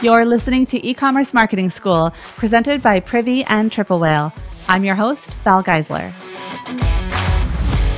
You're listening to E-commerce Marketing School, presented by Privy and Triple Whale. I'm your host, Val Geisler.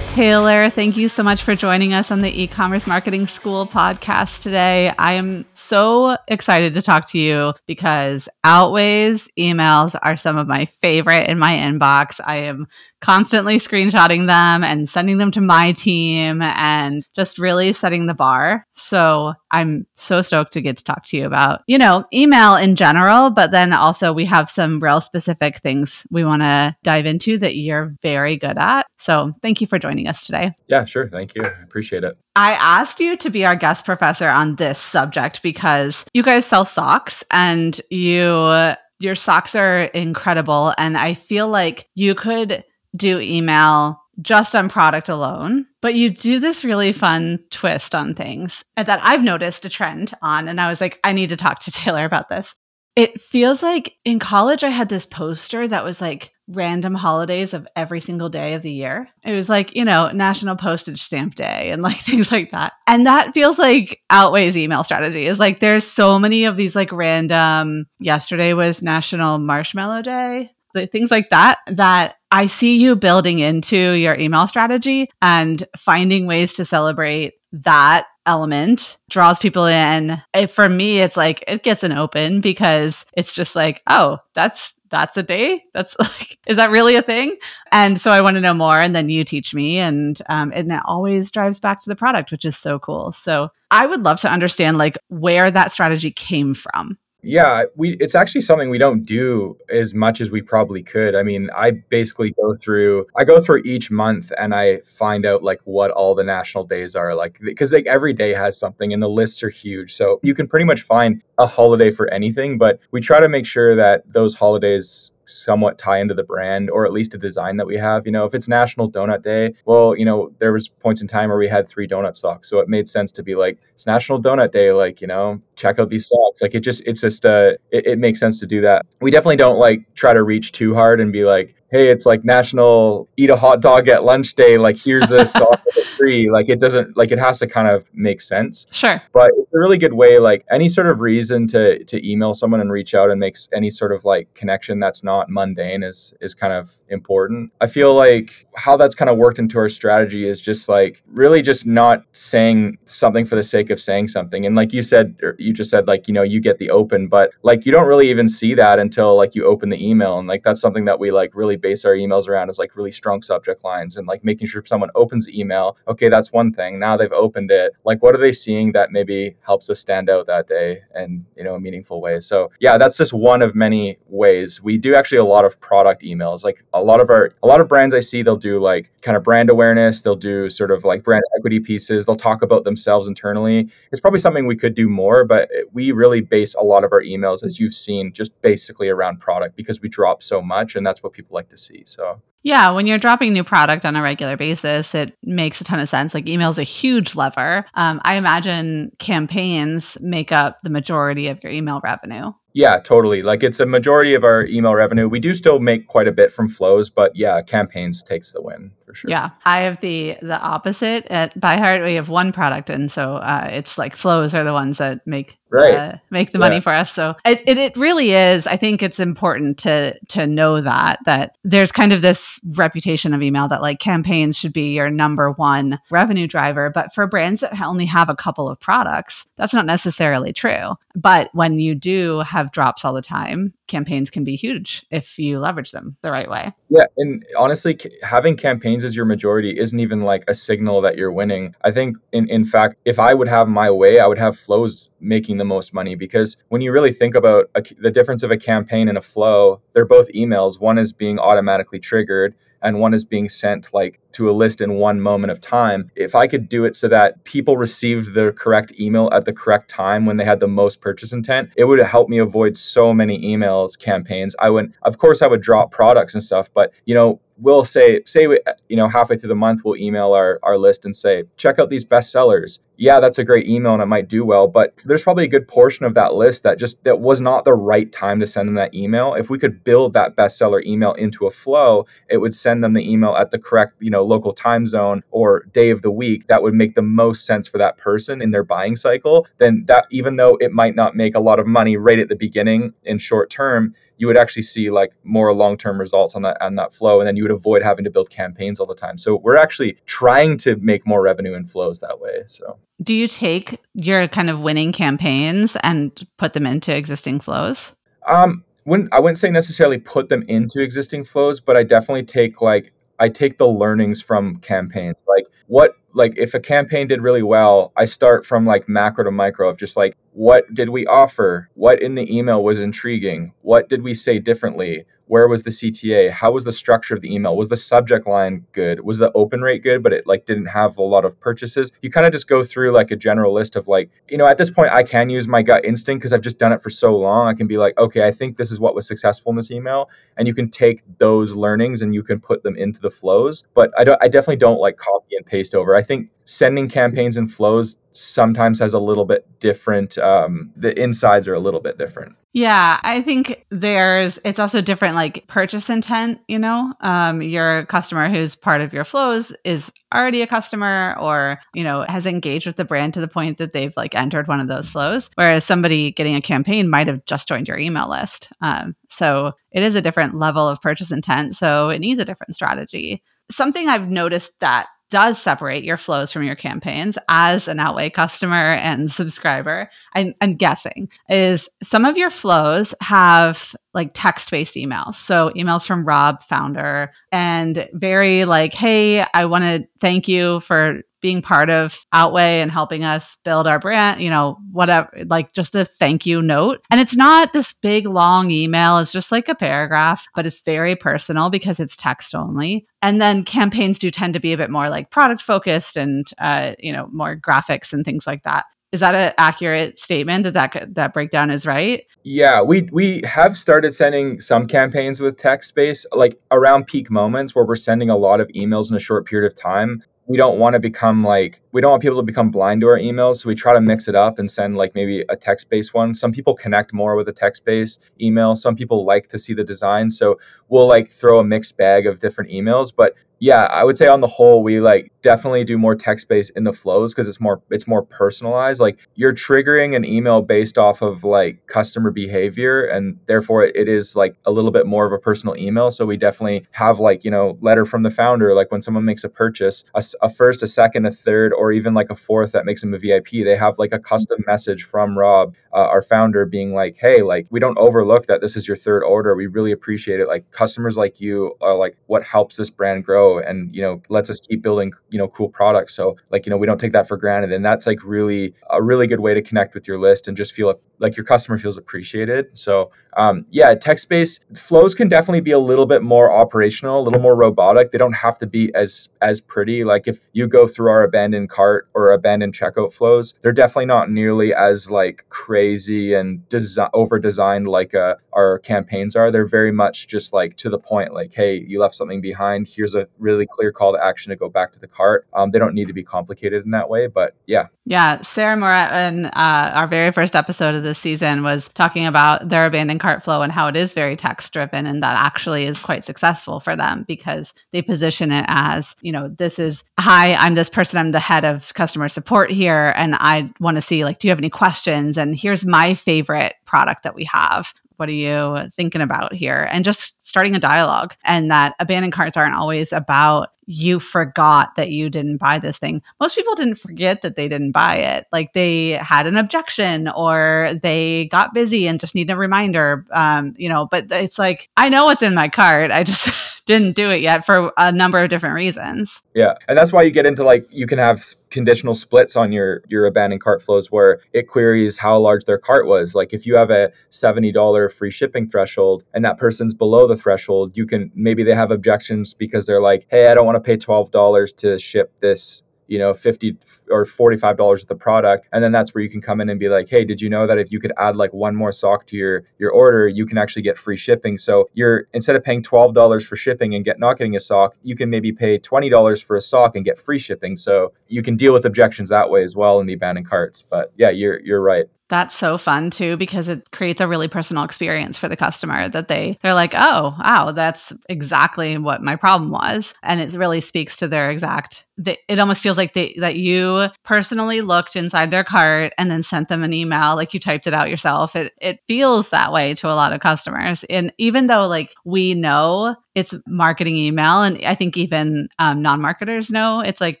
Taylor, thank you so much for joining us on the e-commerce marketing school podcast today. I am so excited to talk to you because Outway's emails are some of my favorite in my inbox. I am constantly screenshotting them and sending them to my team and just really setting the bar. So I'm so stoked to get to talk to you about, you know, email in general, but then also we have some real specific things we want to dive into that you're very good at. So thank you for joining us today. Yeah, sure. Thank you. I appreciate it. I asked you to be our guest professor on this subject because you guys sell socks and you your socks are incredible and I feel like you could do email just on product alone, but you do this really fun twist on things that I've noticed a trend on. And I was like, I need to talk to Taylor about this. It feels like in college, I had this poster that was like random holidays of every single day of the year. It was like, you know, National Postage Stamp Day and like things like that. And that feels like Outway's email strategy. Is like there's so many of these like random, yesterday was National Marshmallow Day, things like that, that I see you building into your email strategy and finding ways to celebrate that element draws people in. For me, it's like it gets an open because it's just like, oh, that's that's a day. That's like, is that really a thing? And so I want to know more. And then you teach me, and um, and it always drives back to the product, which is so cool. So I would love to understand like where that strategy came from. Yeah, we it's actually something we don't do as much as we probably could. I mean, I basically go through I go through each month and I find out like what all the national days are like because like every day has something and the lists are huge. So you can pretty much find a holiday for anything, but we try to make sure that those holidays somewhat tie into the brand or at least a design that we have. You know, if it's National Donut Day, well, you know, there was points in time where we had three donut socks. So it made sense to be like, it's National Donut Day, like, you know, check out these socks. Like it just it's just uh it, it makes sense to do that. We definitely don't like try to reach too hard and be like, hey, it's like National Eat a Hot Dog at Lunch Day. Like, here's a sock free. Like, it doesn't like it has to kind of make sense. Sure. But it's a really good way. Like, any sort of reason to to email someone and reach out and makes any sort of like connection that's not mundane is is kind of important. I feel like how that's kind of worked into our strategy is just like really just not saying something for the sake of saying something. And like you said, er, you just said like you know you get the open, but like you don't really even see that until like you open the email, and like that's something that we like really base our emails around is like really strong subject lines and like making sure someone opens the email. Okay, that's one thing. Now they've opened it. Like, what are they seeing that maybe helps us stand out that day and, you know, a meaningful way? So, yeah, that's just one of many ways. We do actually a lot of product emails. Like, a lot of our, a lot of brands I see, they'll do like kind of brand awareness, they'll do sort of like brand equity pieces, they'll talk about themselves internally. It's probably something we could do more, but we really base a lot of our emails, as you've seen, just basically around product because we drop so much and that's what people like to see. So yeah, when you're dropping new product on a regular basis, it makes a ton of sense. Like email is a huge lever. Um, I imagine campaigns make up the majority of your email revenue. Yeah, totally. Like it's a majority of our email revenue. We do still make quite a bit from flows, but yeah, campaigns takes the win for sure. Yeah, I have the the opposite at ByHeart. We have one product, and so uh, it's like flows are the ones that make right. Uh, make the money yeah. for us. So it, it it really is. I think it's important to to know that that there's kind of this reputation of email that like campaigns should be your number one revenue driver, but for brands that only have a couple of products, that's not necessarily true. But when you do have have drops all the time, campaigns can be huge if you leverage them the right way. Yeah, and honestly, having campaigns as your majority isn't even like a signal that you're winning. I think, in in fact, if I would have my way, I would have flows making the most money because when you really think about a, the difference of a campaign and a flow, they're both emails. One is being automatically triggered, and one is being sent like to a list in one moment of time. If I could do it so that people received the correct email at the correct time when they had the most purchase intent, it would help me avoid so many emails campaigns. I would, of course, I would drop products and stuff, but you know, we'll say say we, you know halfway through the month we'll email our our list and say check out these best sellers yeah, that's a great email and it might do well, but there's probably a good portion of that list that just that was not the right time to send them that email. If we could build that bestseller email into a flow, it would send them the email at the correct, you know, local time zone or day of the week that would make the most sense for that person in their buying cycle. Then that even though it might not make a lot of money right at the beginning in short term, you would actually see like more long-term results on that on that flow and then you would avoid having to build campaigns all the time. So we're actually trying to make more revenue in flows that way. So do you take your kind of winning campaigns and put them into existing flows? Um, wouldn't I wouldn't say necessarily put them into existing flows, but I definitely take like I take the learnings from campaigns. Like what like if a campaign did really well, I start from like macro to micro of just like what did we offer? What in the email was intriguing? What did we say differently? where was the CTA? How was the structure of the email? Was the subject line good? Was the open rate good, but it like didn't have a lot of purchases? You kind of just go through like a general list of like, you know, at this point I can use my gut instinct because I've just done it for so long. I can be like, okay, I think this is what was successful in this email. And you can take those learnings and you can put them into the flows. But I don't I definitely don't like copy and paste over. Think sending campaigns and flows sometimes has a little bit different um, the insides are a little bit different. Yeah i think there's it's also different like purchase intent you know? Um, your customer who's part of your flows is already a customer or you know has engaged with the brand to the point that they've like entered one of those flows whereas somebody getting a campaign might have just joined your email list. Um, so it is a different level of purchase intent so it needs a different strategy. Something i've noticed that does separate your flows from your campaigns as an Outway customer and subscriber, I'm, I'm guessing, is some of your flows have like text based emails. So emails from Rob, founder, and very like, hey, I want to thank you for being part of Outway and helping us build our brand, you know, whatever, like just a thank you note. And it's not this big long email, it's just like a paragraph, but it's very personal because it's text only. And then campaigns do tend to be a bit more like product focused and, uh, you know, more graphics and things like that. Is that an accurate statement that that that breakdown is right? Yeah, we we have started sending some campaigns with text space like around peak moments where we're sending a lot of emails in a short period of time we don't want to become like we don't want people to become blind to our emails so we try to mix it up and send like maybe a text based one. Some people connect more with a text based email. Some people like to see the design so we'll like throw a mixed bag of different emails but yeah, I would say on the whole, we like definitely do more text based in the flows because it's more it's more personalized. Like you're triggering an email based off of like customer behavior, and therefore it is like a little bit more of a personal email. So we definitely have like you know letter from the founder. Like when someone makes a purchase, a, a first, a second, a third, or even like a fourth that makes them a VIP, they have like a custom message from Rob, uh, our founder, being like, hey, like we don't overlook that this is your third order. We really appreciate it. Like customers like you are like what helps this brand grow and you know lets us keep building you know cool products. So like you know we don't take that for granted. And that's like really a really good way to connect with your list and just feel like your customer feels appreciated. So um, yeah text based flows can definitely be a little bit more operational a little more robotic. They don't have to be as as pretty. Like if you go through our abandoned cart or abandoned checkout flows they're definitely not nearly as like crazy and desi- over designed like uh, our campaigns are. They're very much just like to the point like hey you left something behind. Here's a really clear call to action to go back to the cart. Um, they don't need to be complicated in that way, but yeah. Yeah. Sarah Moret in uh, our very first episode of this season was talking about their abandoned cart flow and how it is very text driven and that actually is quite successful for them because they position it as, you know, this is, hi, I'm this person, I'm the head of customer support here. And I want to see, like, do you have any questions? And here's my favorite product that we have what are you thinking about here? And just starting a dialogue. And that abandoned carts aren't always about you forgot that you didn't buy this thing. Most people didn't forget that they didn't buy it. Like they had an objection or they got busy and just need a reminder. Um, you know, but it's like, I know what's in my cart. I just didn't do it yet for a number of different reasons. Yeah. And that's why you get into like, you can have conditional splits on your, your abandoned cart flows where it queries how large their cart was. Like if you have a $70 free shipping threshold and that person's below the threshold, you can, maybe they have objections because they're like, hey, I don't want to pay $12 to ship this you know, 50 or $45 worth the product. And then that's where you can come in and be like, hey, did you know that if you could add like one more sock to your, your order, you can actually get free shipping. So you're instead of paying $12 for shipping and get not getting a sock, you can maybe pay $20 for a sock and get free shipping. So you can deal with objections that way as well and be banning carts. But yeah, you're you're right. That's so fun too because it creates a really personal experience for the customer that they they're like, "Oh, wow, that's exactly what my problem was." And it really speaks to their exact it almost feels like they that you personally looked inside their cart and then sent them an email like you typed it out yourself. It it feels that way to a lot of customers. And even though like we know it's marketing email and I think even um, non-marketers know it's like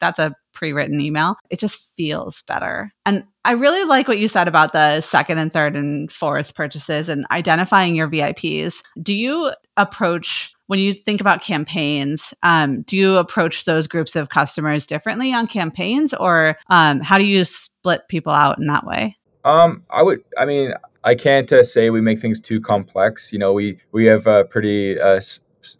that's a pre-written email. It just feels better. And I really like what you said about the second and third and fourth purchases and identifying your VIPs. Do you approach when you think about campaigns, um, do you approach those groups of customers differently on campaigns, or um, how do you split people out in that way? Um, I would. I mean, I can't uh, say we make things too complex. You know, we we have a pretty uh,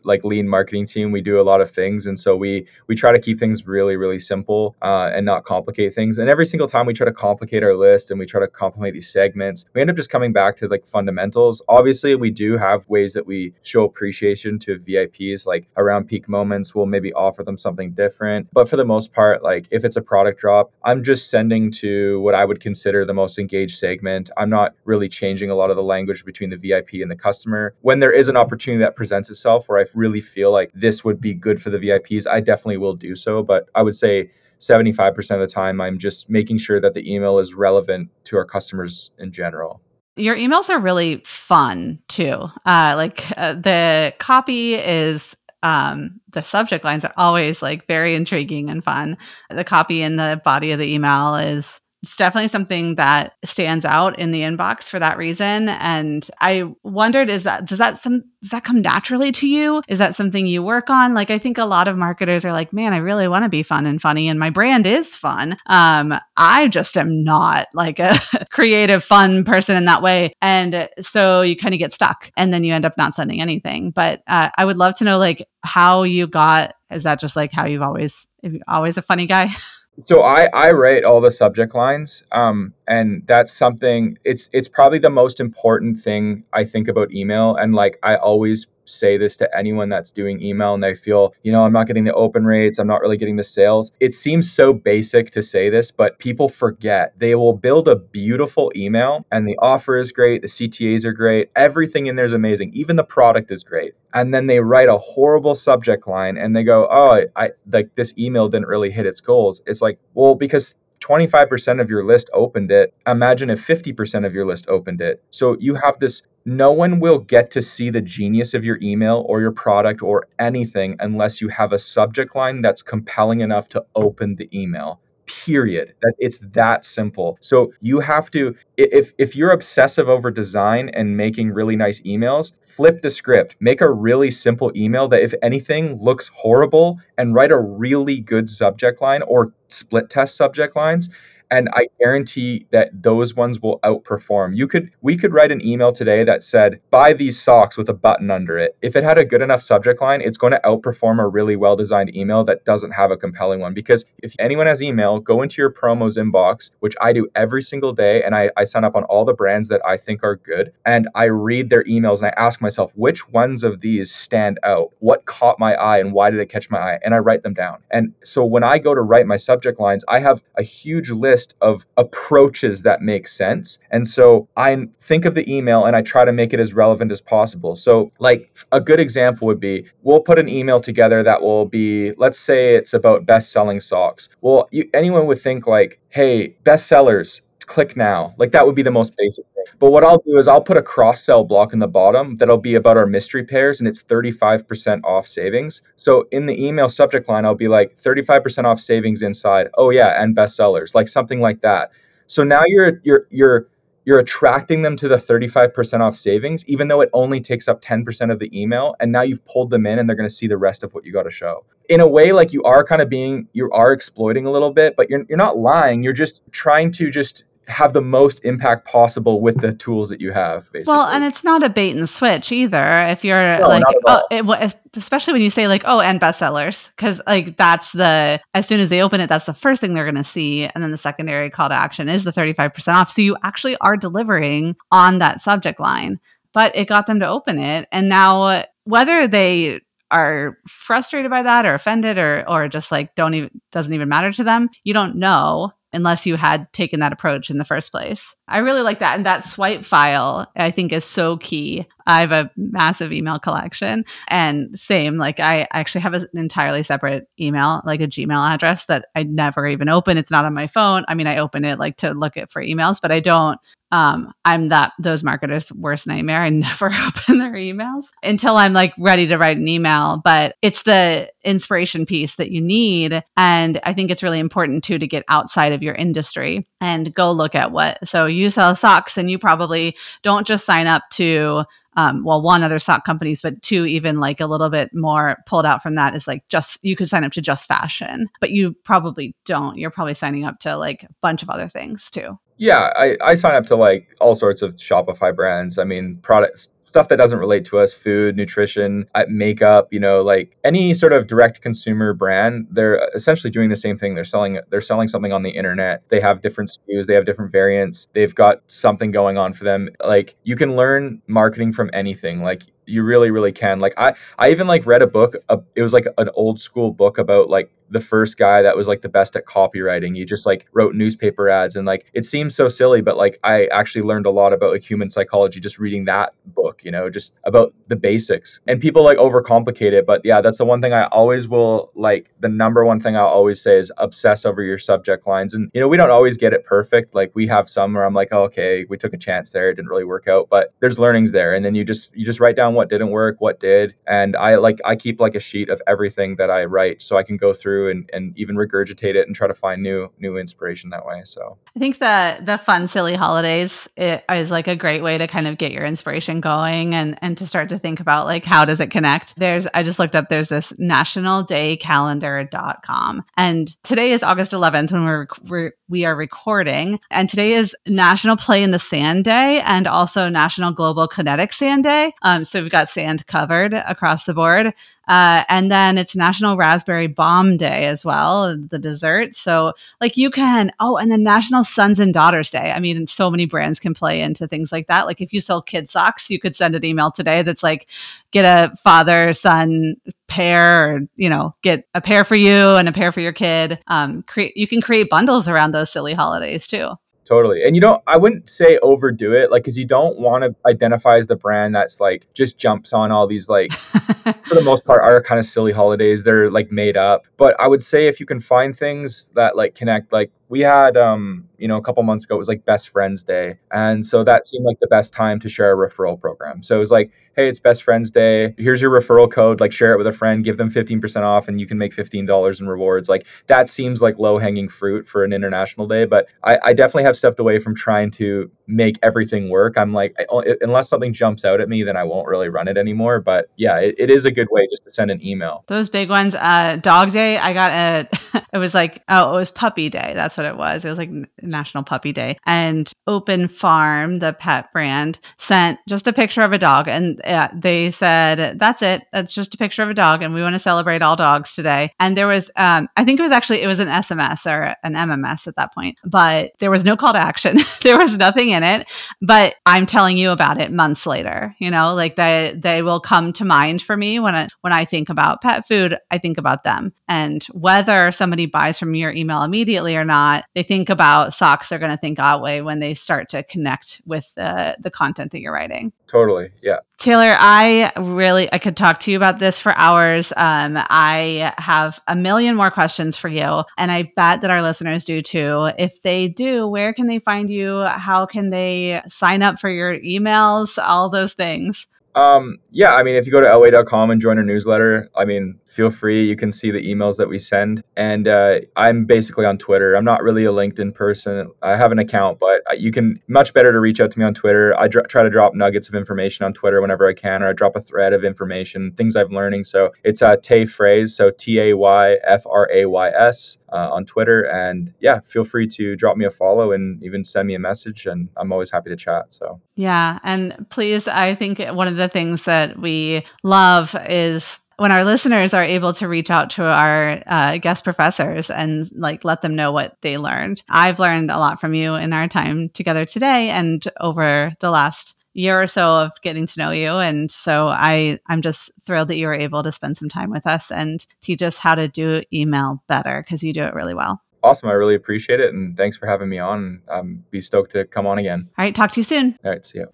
like lean marketing team we do a lot of things and so we we try to keep things really really simple uh, and not complicate things. And every single time we try to complicate our list and we try to complicate these segments we end up just coming back to like fundamentals. Obviously we do have ways that we show appreciation to vips like around peak moments we'll maybe offer them something different. But for the most part like if it's a product drop i'm just sending to what i would consider the most engaged segment. I'm not really changing a lot of the language between the vip and the customer. When there is an opportunity that presents itself where I really feel like this would be good for the VIPs, I definitely will do so. But I would say 75% of the time, I'm just making sure that the email is relevant to our customers in general. Your emails are really fun too. Uh, like uh, the copy is um, the subject lines are always like very intriguing and fun. The copy in the body of the email is it's definitely something that stands out in the inbox for that reason. And i wondered is that does that some does that come naturally to you? Is that something you work on? Like i think a lot of marketers are like man i really want to be fun and funny and my brand is fun. Um i just am not like a creative fun person in that way. And so you kind of get stuck and then you end up not sending anything. But uh, i would love to know like how you got is that just like how you've always always a funny guy So I I write all the subject lines, um, and that's something. It's it's probably the most important thing I think about email, and like I always say this to anyone that's doing email and they feel, you know, I'm not getting the open rates, I'm not really getting the sales. It seems so basic to say this, but people forget. They will build a beautiful email and the offer is great, the CTAs are great, everything in there is amazing, even the product is great. And then they write a horrible subject line and they go, "Oh, I, I like this email didn't really hit its goals." It's like, "Well, because 25% of your list opened it. Imagine if 50% of your list opened it. So you have this no one will get to see the genius of your email or your product or anything unless you have a subject line that's compelling enough to open the email period that it's that simple. So you have to if if you're obsessive over design and making really nice emails flip the script. Make a really simple email that if anything looks horrible and write a really good subject line or split test subject lines and I guarantee that those ones will outperform. You could we could write an email today that said buy these socks with a button under it. If it had a good enough subject line, it's going to outperform a really well-designed email that doesn't have a compelling one because if anyone has email, go into your promos inbox, which I do every single day and I, I sign up on all the brands that I think are good and I read their emails and I ask myself which ones of these stand out? What caught my eye and why did it catch my eye? And I write them down. And so when I go to write my subject lines, I have a huge list list of approaches that make sense. And so I think of the email and I try to make it as relevant as possible. So, like a good example would be we'll put an email together that will be, let's say it's about best selling socks. Well, you, anyone would think, like, hey, best sellers, click now. Like that would be the most basic. But what I'll do is I'll put a cross sell block in the bottom that'll be about our mystery pairs and it's 35% off savings. So in the email subject line, I'll be like 35% off savings inside. Oh yeah, and bestsellers, like something like that. So now you're you're you're you're attracting them to the 35% off savings, even though it only takes up 10% of the email. And now you've pulled them in and they're going to see the rest of what you got to show. In a way, like you are kind of being, you are exploiting a little bit, but you're, you're not lying. You're just trying to just have the most impact possible with the tools that you have basically well and it's not a bait and switch either if you're no, like oh, it, especially when you say like oh and bestsellers because like that's the as soon as they open it that's the first thing they're going to see and then the secondary call to action is the 35% off. So you actually are delivering on that subject line. But it got them to open it and now whether they are frustrated by that or offended or or just like don't even doesn't even matter to them you don't know unless you had taken that approach in the first place. I really like that. And that swipe file, I think, is so key. I have a massive email collection. And same, like I actually have an entirely separate email, like a Gmail address that I never even open. It's not on my phone. I mean, I open it like to look at for emails, but I don't um, I'm that those marketers' worst nightmare. I never open their emails until I'm like ready to write an email. But it's the inspiration piece that you need. And I think it's really important too to get outside of your industry and go look at what. So you sell socks and you probably don't just sign up to um, well, one other sock companies, but two, even like a little bit more pulled out from that is like just you could sign up to just fashion, but you probably don't. You're probably signing up to like a bunch of other things too. Yeah, I, I sign up to like all sorts of Shopify brands. I mean, products, stuff that doesn't relate to us, food, nutrition, uh, makeup, you know, like any sort of direct consumer brand, they're essentially doing the same thing. They're selling they're selling something on the internet. They have different SKUs, they have different variants. They've got something going on for them. Like you can learn marketing from anything. Like you really really can like i i even like read a book uh, it was like an old school book about like the first guy that was like the best at copywriting. He just like wrote newspaper ads and like it seems so silly, but like I actually learned a lot about like human psychology just reading that book, you know, just about the basics. And people like overcomplicate it, but yeah, that's the one thing I always will like the number one thing I'll always say is obsess over your subject lines. And you know, we don't always get it perfect. Like we have some where I'm like, oh, okay, we took a chance there, it didn't really work out, but there's learnings there. And then you just you just write down what didn't work, what did. And I like I keep like a sheet of everything that I write so I can go through through and, and even regurgitate it and try to find new new inspiration that way. So I think the the fun silly holidays is like a great way to kind of get your inspiration going and and to start to think about like how does it connect. There's I just looked up there's this nationaldaycalendar.com and today is August 11th when we're, we're we are recording and today is National Play in the Sand Day and also National Global Kinetic Sand Day. Um, so we've got sand covered across the board. Uh, and then it's National Raspberry Bomb Day as well, the dessert. So, like, you can, oh, and then National Sons and Daughters Day. I mean, so many brands can play into things like that. Like, if you sell kid socks, you could send an email today that's like, get a father son pair, or, you know, get a pair for you and a pair for your kid. Um, create, you can create bundles around those silly holidays too. Totally. And you don't, I wouldn't say overdo it, like, because you don't want to identify as the brand that's like just jumps on all these, like, for the most part, are kind of silly holidays. They're like made up. But I would say if you can find things that like connect, like, we had um you know a couple months ago it was like best friends day and so that seemed like the best time to share a referral program. So it was like hey it's best friends day. Here's your referral code. Like share it with a friend. Give them 15% off and you can make $15 in rewards. Like that seems like low hanging fruit for an international day but I, I definitely have stepped away from trying to make everything work. I'm like I, unless something jumps out at me then i won't really run it anymore but yeah it, it is a good way just to send an email. Those big ones uh dog day i got a it was like oh it was puppy day. That's what it was. It was like National Puppy Day. And Open Farm, the pet brand, sent just a picture of a dog. And uh, they said, that's it. That's just a picture of a dog. And we want to celebrate all dogs today. And there was, um, I think it was actually, it was an SMS or an MMS at that point, but there was no call to action. there was nothing in it. But I'm telling you about it months later, you know, like they, they will come to mind for me when I, when I think about pet food, I think about them. And whether somebody buys from your email immediately or not, not they think about socks, they're going to think Outway when they start to connect with uh, the content that you're writing. Totally. Yeah. Taylor, I really I could talk to you about this for hours. Um, I have a million more questions for you, and I bet that our listeners do too. If they do, where can they find you? How can they sign up for your emails? All those things. Um, yeah, I mean, if you go to outway.com and join our newsletter, I mean, feel free. You can see the emails that we send. And uh, I'm basically on Twitter. I'm not really a LinkedIn person. I have an account, but you can much better to reach out to me on Twitter. I dr- try to drop nuggets of information on Twitter whenever I can, or I drop a thread of information, things I'm learning. So it's uh, Tay Frays, so T A Y F R A Y S uh, on Twitter. And yeah, feel free to drop me a follow and even send me a message. And I'm always happy to chat. So yeah, and please, I think one of the things that we love is when our listeners are able to reach out to our uh, guest professors and like let them know what they learned. I've learned a lot from you in our time together today and over the last year or so of getting to know you. And so i i'm just thrilled that you were able to spend some time with us and teach us how to do email better because you do it really well. Awesome. I really appreciate it. And thanks for having me on. I'm be stoked to come on again. All right. Talk to you soon. All right. See you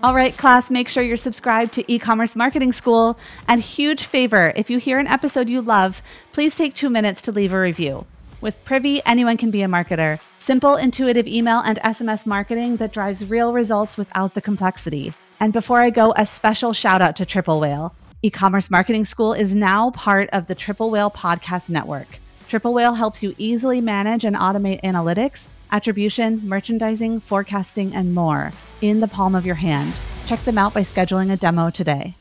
all right, class, make sure you're subscribed to e commerce marketing school. And huge favor if you hear an episode you love, please take two minutes to leave a review. With Privy, anyone can be a marketer. Simple, intuitive email and SMS marketing that drives real results without the complexity. And before I go, a special shout out to Triple Whale. E commerce marketing school is now part of the Triple Whale podcast network. Triple Whale helps you easily manage and automate analytics attribution, merchandising, forecasting, and more in the palm of your hand. Check them out by scheduling a demo today.